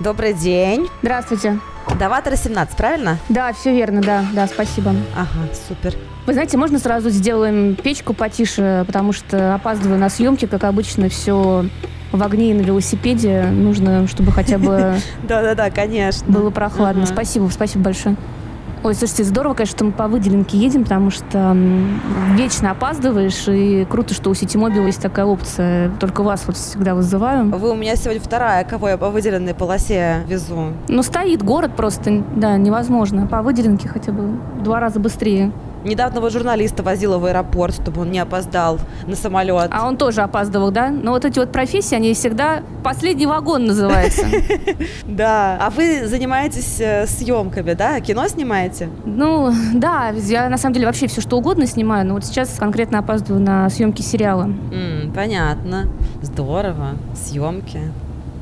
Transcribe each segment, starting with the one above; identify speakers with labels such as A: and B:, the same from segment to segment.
A: Добрый день.
B: Здравствуйте.
A: Даватора 17, правильно?
B: Да, все верно, да, да, спасибо.
A: Ага, супер.
B: Вы знаете, можно сразу сделаем печку потише, потому что опаздываю на съемки, как обычно, все в огне и на велосипеде. Нужно, чтобы хотя бы
A: Да-да-да, конечно.
B: было прохладно. Спасибо, спасибо большое. Ой, слушайте, здорово, конечно, что мы по выделенке едем, потому что вечно опаздываешь, и круто, что у Ситимобила есть такая опция. Только вас вот всегда вызываю.
A: Вы у меня сегодня вторая, кого я по выделенной полосе везу.
B: Ну, стоит город просто, да, невозможно. По выделенке хотя бы два раза быстрее.
A: Недавно вот журналиста возила в аэропорт, чтобы он не опоздал на самолет.
B: А он тоже опаздывал, да? Но вот эти вот профессии, они всегда последний вагон называется.
A: Да. А вы занимаетесь э, съемками, да? Кино снимаете?
B: Ну, да, я на самом деле вообще все что угодно снимаю, но вот сейчас конкретно опаздываю на съемки сериала.
A: Понятно. Здорово. Съемки.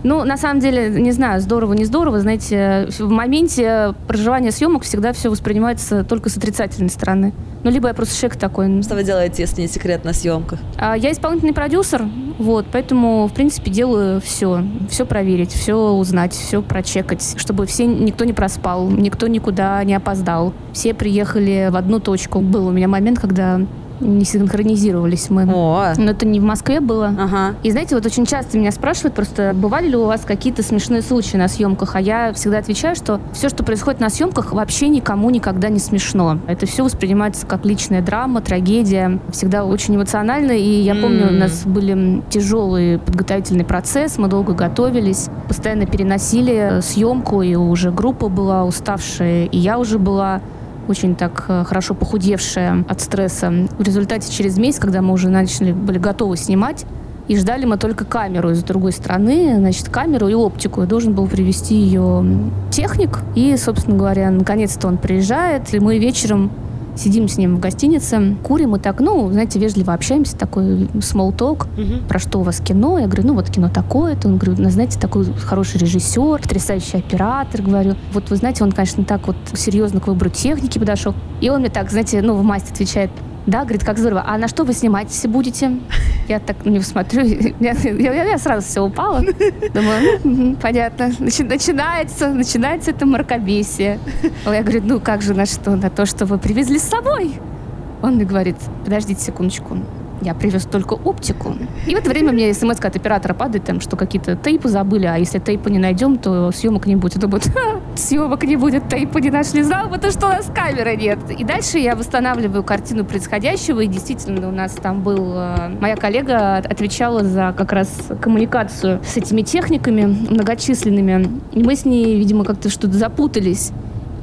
B: Ну, на самом деле, не знаю, здорово, не здорово. Знаете, в моменте проживания съемок всегда все воспринимается только с отрицательной стороны. Ну, либо я просто человек такой.
A: Что вы делаете, если не секрет, на съемках?
B: А я исполнительный продюсер, вот, поэтому, в принципе, делаю все. Все проверить, все узнать, все прочекать, чтобы все, никто не проспал, никто никуда не опоздал. Все приехали в одну точку. Был у меня момент, когда не синхронизировались мы.
A: О,
B: Но это не в Москве было.
A: ага.
B: И знаете, вот очень часто меня спрашивают просто, бывали ли у вас какие-то смешные случаи на съемках, а я всегда отвечаю, что все, что происходит на съемках, вообще никому никогда не смешно. Это все воспринимается как личная драма, трагедия, всегда очень эмоционально. И я помню, у нас были тяжелый подготовительный процесс, мы долго готовились, постоянно переносили э, съемку, и уже группа была уставшая, и я уже была очень так э, хорошо похудевшая от стресса. В результате через месяц, когда мы уже начали, были готовы снимать, и ждали мы только камеру из другой страны, значит, камеру и оптику. И должен был привезти ее техник. И, собственно говоря, наконец-то он приезжает, и мы вечером сидим с ним в гостинице, курим и так, ну, знаете, вежливо общаемся, такой small talk
A: Мгм.
B: про что у вас кино? Я говорю, ну вот кино такое-то. Он говорит, ну, знаете, такой хороший режиссер, потрясающий оператор. Говорю, вот вы знаете, он, конечно, так вот серьезно к выбору техники подошел. И он мне так, знаете, ну, в масти отвечает, да, говорит, как здорово. А на что вы снимаетесь будете? Я так на него смотрю, я, я- я сразу все упала. Думаю, «Ну, понятно. Начи- начинается, начинается это мракобесие. А Я говорю, ну как же на что? На то, что вы привезли с собой. Он мне говорит, подождите секундочку, я привез только оптику. И в это время мне смс от оператора падает, там, что какие-то тейпы забыли, а если тейпы не найдем, то съемок не будет. Я думаю, «Ха, съемок не будет, тейпы не нашли, бы ты, что у нас камеры нет. И дальше я восстанавливаю картину происходящего, и действительно у нас там был... э, Моя коллега отвечала за как раз коммуникацию с этими техниками многочисленными. И мы с ней, видимо, как-то что-то запутались.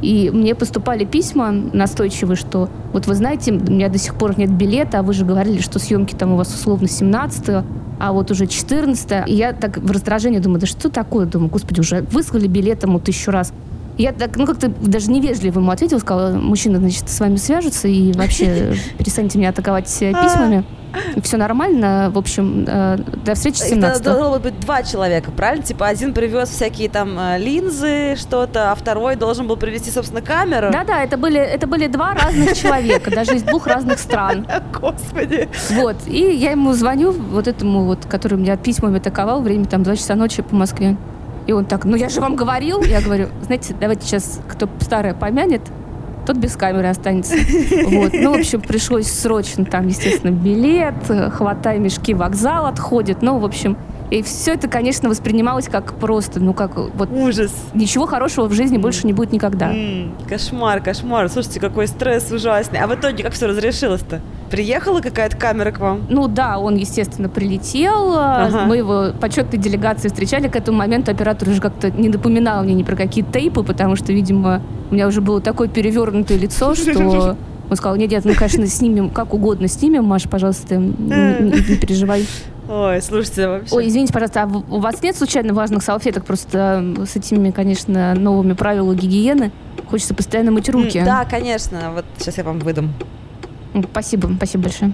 B: И мне поступали письма настойчивые, что вот вы знаете, у меня до сих пор нет билета, а вы же говорили, что съемки там у вас условно 17 а вот уже 14 И я так в раздражении думаю, да что такое? Думаю, господи, уже выслали билет ему тысячу раз. Я так, ну, как-то даже невежливо ему ответила, сказала, мужчина, значит, с вами свяжется и вообще перестаньте меня атаковать письмами. Все нормально, в общем, э, до встречи
A: Их
B: 17
A: должно быть два человека, правильно? Типа один привез всякие там э, линзы, что-то, а второй должен был привезти, собственно, камеру.
B: Да-да, это были, это были два разных человека, даже из двух разных стран.
A: Господи.
B: Вот, и я ему звоню, вот этому вот, который меня письмами атаковал, время там 2 часа ночи по Москве. И он так, ну я же вам говорил. Я говорю, знаете, давайте сейчас, кто старое помянет, тот без камеры останется. Вот. Ну, в общем, пришлось срочно там, естественно, билет, хватай мешки, вокзал отходит. Ну, в общем, и все это, конечно, воспринималось как просто, ну, как вот
A: Ужас.
B: ничего хорошего в жизни больше не будет никогда.
A: М, кошмар, кошмар. Слушайте, какой стресс ужасный. А в итоге как все разрешилось-то? Приехала какая-то камера к вам?
B: Ну да, он, естественно, прилетел.
A: Ага.
B: Мы его почетной делегацией встречали. К этому моменту оператор уже как-то не напоминал мне ни про какие тейпы, потому что, видимо, у меня уже было такое перевернутое лицо, что он сказал, нет, нет, ну, конечно, снимем, как угодно снимем, Маша, пожалуйста, не, переживай.
A: Ой, слушайте, вообще.
B: Ой, извините, пожалуйста, а у вас нет случайно влажных салфеток? Просто с этими, конечно, новыми правилами гигиены хочется постоянно мыть руки.
A: Да, конечно. Вот сейчас я вам выдам.
B: Спасибо, спасибо большое.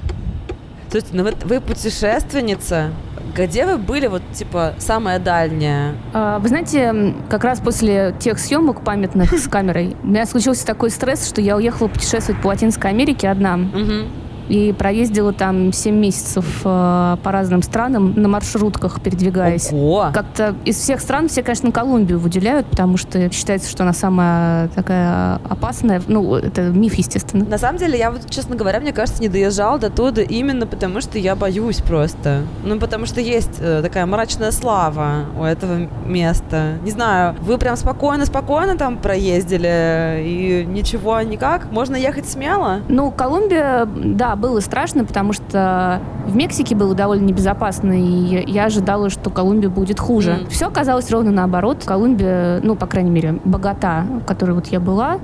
A: Слушайте, ну вы, вы путешественница. Где вы были, вот, типа, самая дальняя?
B: А, Вы знаете, как раз после тех съемок памятных с камерой у меня случился такой стресс, что я уехала путешествовать по Латинской Америке одна.
A: Мгм.
B: И проездила там 7 месяцев э, по разным странам на маршрутках передвигаясь.
A: Ого!
B: Как-то из всех стран все, конечно, Колумбию выделяют, потому что считается, что она самая такая опасная. Ну, это миф, естественно.
A: На самом деле, я вот, честно говоря, мне кажется, не доезжал до туда именно потому, что я боюсь просто. Ну, потому что есть э, такая мрачная слава у этого места. Не знаю, вы прям спокойно-спокойно там проездили и ничего никак? Можно ехать смело?
B: Ну, Колумбия, да, было страшно, потому что в Мексике было довольно небезопасно, и я ожидала, что Колумбия будет хуже. Mm. Все оказалось ровно наоборот. Колумбия, ну, по крайней мере, Богата, в которой вот я была,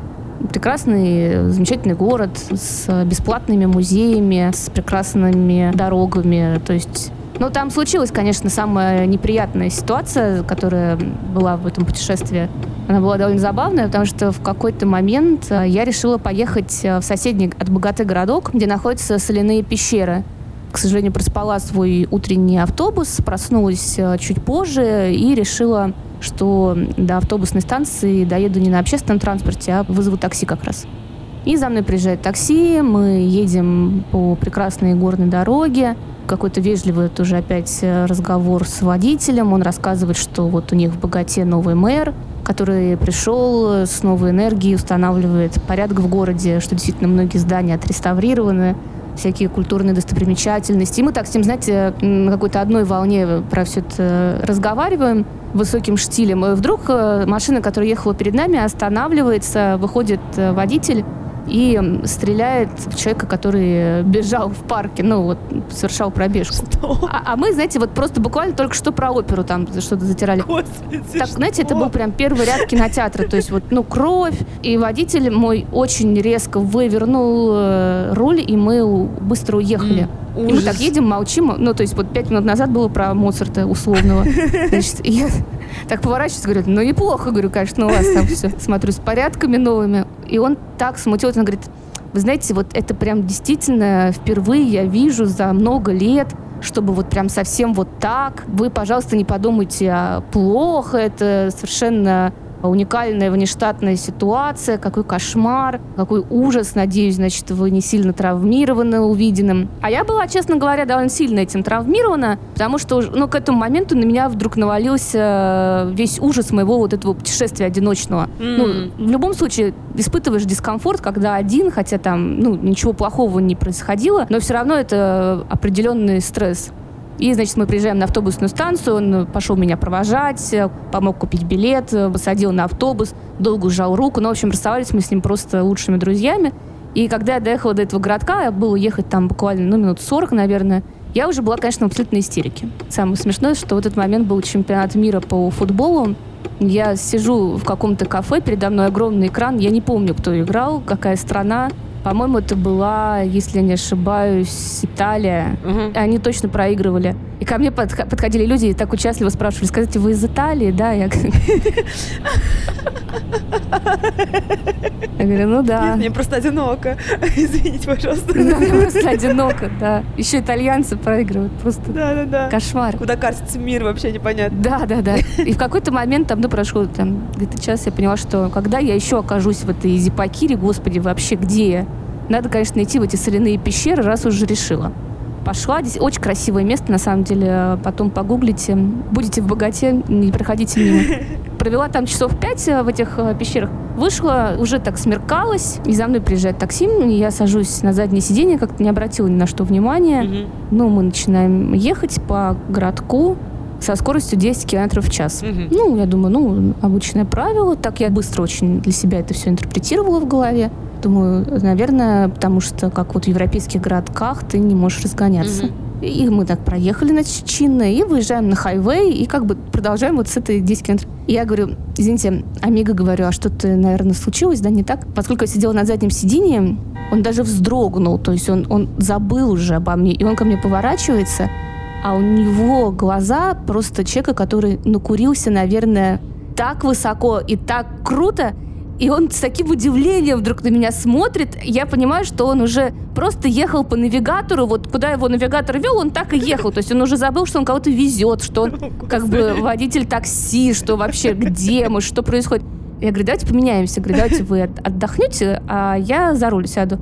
B: прекрасный, замечательный город с бесплатными музеями, с прекрасными дорогами. То есть ну, там случилась, конечно, самая неприятная ситуация, которая была в этом путешествии. Она была довольно забавная, потому что в какой-то момент э, я решила поехать э, в соседний от Богаты городок, где находятся соляные пещеры. К сожалению, проспала свой утренний автобус, проснулась э, чуть позже и решила, что до автобусной станции доеду не на общественном транспорте, а вызову такси как раз. И за мной приезжает такси, мы едем по прекрасной горной дороге. Какой-то вежливый тоже опять разговор с водителем. Он рассказывает, что вот у них в Богате новый мэр, который пришел с новой энергией, устанавливает порядок в городе, что действительно многие здания отреставрированы, всякие культурные достопримечательности. И мы так с ним, знаете, на какой-то одной волне про все это разговариваем высоким штилем. И вдруг э, машина, которая ехала перед нами, останавливается, выходит э, водитель и стреляет в человека, который бежал в парке, ну вот совершал пробежку. А, а мы, знаете, вот просто буквально только что про оперу там что-то затирали.
A: Господи,
B: так,
A: что?
B: знаете, это был прям первый ряд кинотеатра, то есть вот, ну, кровь, и водитель мой очень резко вывернул э, руль, и мы быстро уехали.
A: Mm.
B: И мы так едем, молчим. Ну, то есть вот пять минут назад было про Моцарта условного. Значит, я так поворачиваюсь, говорю, ну неплохо, говорю, конечно, у вас там все. Смотрю, с порядками новыми. И он так смутился, он говорит, вы знаете, вот это прям действительно впервые я вижу за много лет, чтобы вот прям совсем вот так. Вы, пожалуйста, не подумайте, а плохо, это совершенно уникальная внештатная ситуация, какой кошмар, какой ужас. Надеюсь, значит, вы не сильно травмированы увиденным. А я была, честно говоря, довольно сильно этим травмирована, потому что ну, к этому моменту на меня вдруг навалился весь ужас моего вот этого путешествия одиночного. Mm. Ну, в любом случае, испытываешь дискомфорт, когда один, хотя там, ну, ничего плохого не происходило, но все равно это определенный стресс. И, значит, мы приезжаем на автобусную станцию, он пошел меня провожать, помог купить билет, посадил на автобус, долго сжал руку. Ну, в общем, расставались мы с ним просто лучшими друзьями. И когда я доехала до этого городка, было ехать там буквально, ну, минут 40, наверное, я уже была, конечно, в абсолютной истерике. Самое смешное, что в этот момент был чемпионат мира по футболу. Я сижу в каком-то кафе, передо мной огромный экран, я не помню, кто играл, какая страна. По-моему, это была, если я не ошибаюсь, Италия. Угу. Они точно проигрывали. И ко мне подходили люди и так участливо спрашивали, скажите, вы из Италии? Да, я Я говорю, ну да.
A: Мне просто одиноко. Извините, пожалуйста.
B: Да, мне просто одиноко, да. Еще итальянцы проигрывают. Просто да, да, да. кошмар.
A: Куда катится мир, вообще непонятно.
B: Да, да, да. И в какой-то момент там, ну, прошло там где-то час, я поняла, что когда я еще окажусь в этой Зипакире, господи, вообще где я? Надо, конечно, идти в эти соляные пещеры, раз уже решила. Пошла. Здесь очень красивое место, на самом деле. Потом погуглите. Будете в богате, не проходите мимо. Провела там часов пять э, в этих э, пещерах. Вышла, уже так смеркалось, и за мной приезжает такси, я сажусь на заднее сиденье, как-то не обратила ни на что внимания. Угу. Ну, мы начинаем ехать по городку, со скоростью 10 км в час. Угу. Ну, я думаю, ну, обычное правило. Так я быстро очень для себя это все интерпретировала в голове. Думаю, наверное, потому что, как вот в европейских городках, ты не можешь разгоняться. Mm-hmm. И мы так проехали на чинно и выезжаем на хайвей, и как бы продолжаем вот с этой 10 километров. И я говорю, извините, Амиго, говорю, а что-то, наверное, случилось, да, не так? Поскольку я сидела на заднем сиденье, он даже вздрогнул, то есть он, он забыл уже обо мне, и он ко мне поворачивается, а у него глаза просто человека, который накурился, наверное, так высоко и так круто, и он с таким удивлением вдруг на меня смотрит. Я понимаю, что он уже просто ехал по навигатору. Вот куда его навигатор вел, он так и ехал. То есть он уже забыл, что он кого-то везет, что он как бы водитель такси, что вообще где мы, что происходит. Я говорю, давайте поменяемся. Говорю, давайте вы отдохнете, а я за руль сяду.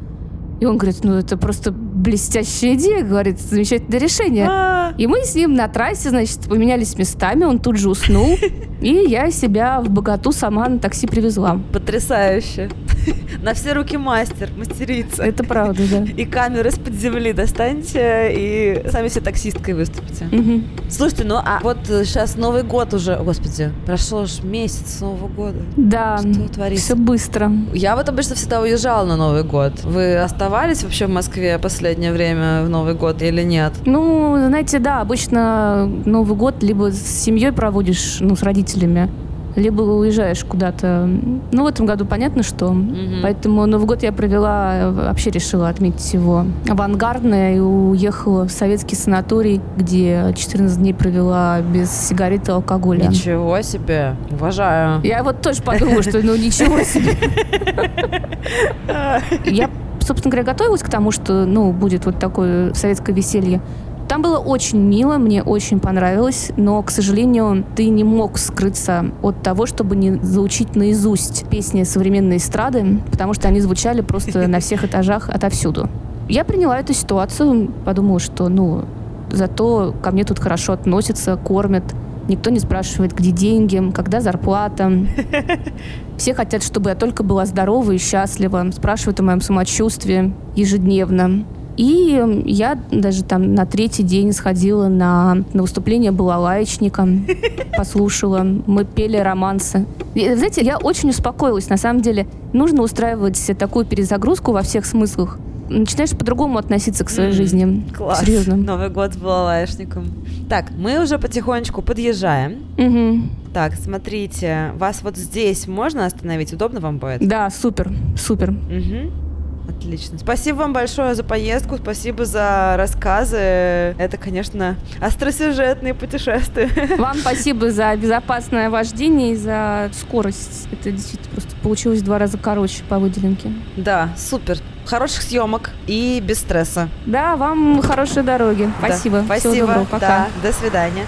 B: И он говорит, ну это просто блестящая идея, говорит, замечательное решение.
A: А,
B: И мы с ним на трассе, значит, поменялись местами, он тут же уснул, и я себя в богату сама на такси привезла.
A: Потрясающе. На все руки мастер, мастерица.
B: Это правда, да.
A: И камеры из-под земли достаньте, и сами себе таксисткой выступите.
B: Мгм.
A: Слушайте, ну а вот сейчас Новый год уже, господи, прошел ж месяц Нового года.
B: Да,
A: Что творится?
B: все быстро.
A: Я вот обычно всегда уезжала на Новый год. Вы оставались вообще в Москве последнее время в Новый год или нет?
B: Ну, знаете, да, обычно Новый год либо с семьей проводишь, ну, с родителями, либо уезжаешь куда-то. Ну, в этом году понятно, что.
A: Мгм.
B: Поэтому Новый год я провела, вообще решила отметить его авангардно и уехала в советский санаторий, где 14 дней провела без сигарет и алкоголя.
A: Ничего себе, уважаю.
B: Я вот тоже подумала, что ну ничего себе. Я, собственно говоря, готовилась к тому, что, ну, будет вот такое советское веселье. Там было очень мило, мне очень понравилось, но, к сожалению, ты не мог скрыться от того, чтобы не заучить наизусть песни современной эстрады, потому что они звучали просто на всех этажах отовсюду. Я приняла эту ситуацию, подумала, что, ну, зато ко мне тут хорошо относятся, кормят, Никто не спрашивает, где деньги, когда зарплата. Все хотят, чтобы я только была здорова и счастлива. Спрашивают о моем самочувствии ежедневно. И я даже там на третий день сходила на, на выступление балалаечника, послушала. Мы пели романсы. И, знаете, я очень успокоилась. На самом деле, нужно устраивать такую перезагрузку во всех смыслах. Начинаешь по-другому относиться к своей
A: М,
B: жизни.
A: Класс.
B: Серьезно.
A: Новый год с балалайшником. Так, мы уже потихонечку подъезжаем.
B: Мгм.
A: Так, смотрите, вас вот здесь можно остановить? Удобно вам будет?
B: Да, супер, супер.
A: Мгм. Отлично. Спасибо вам большое за поездку, спасибо за рассказы. Это, конечно, остросюжетные путешествия.
B: Вам спасибо за безопасное вождение и за скорость. Это действительно просто получилось в два раза короче по выделенке.
A: Да, супер. Хороших съемок и без стресса.
B: Да, вам хорошей дороги.
A: Да.
B: Спасибо. Всего
A: Спасибо.
B: доброго. Пока.
A: Да, до свидания.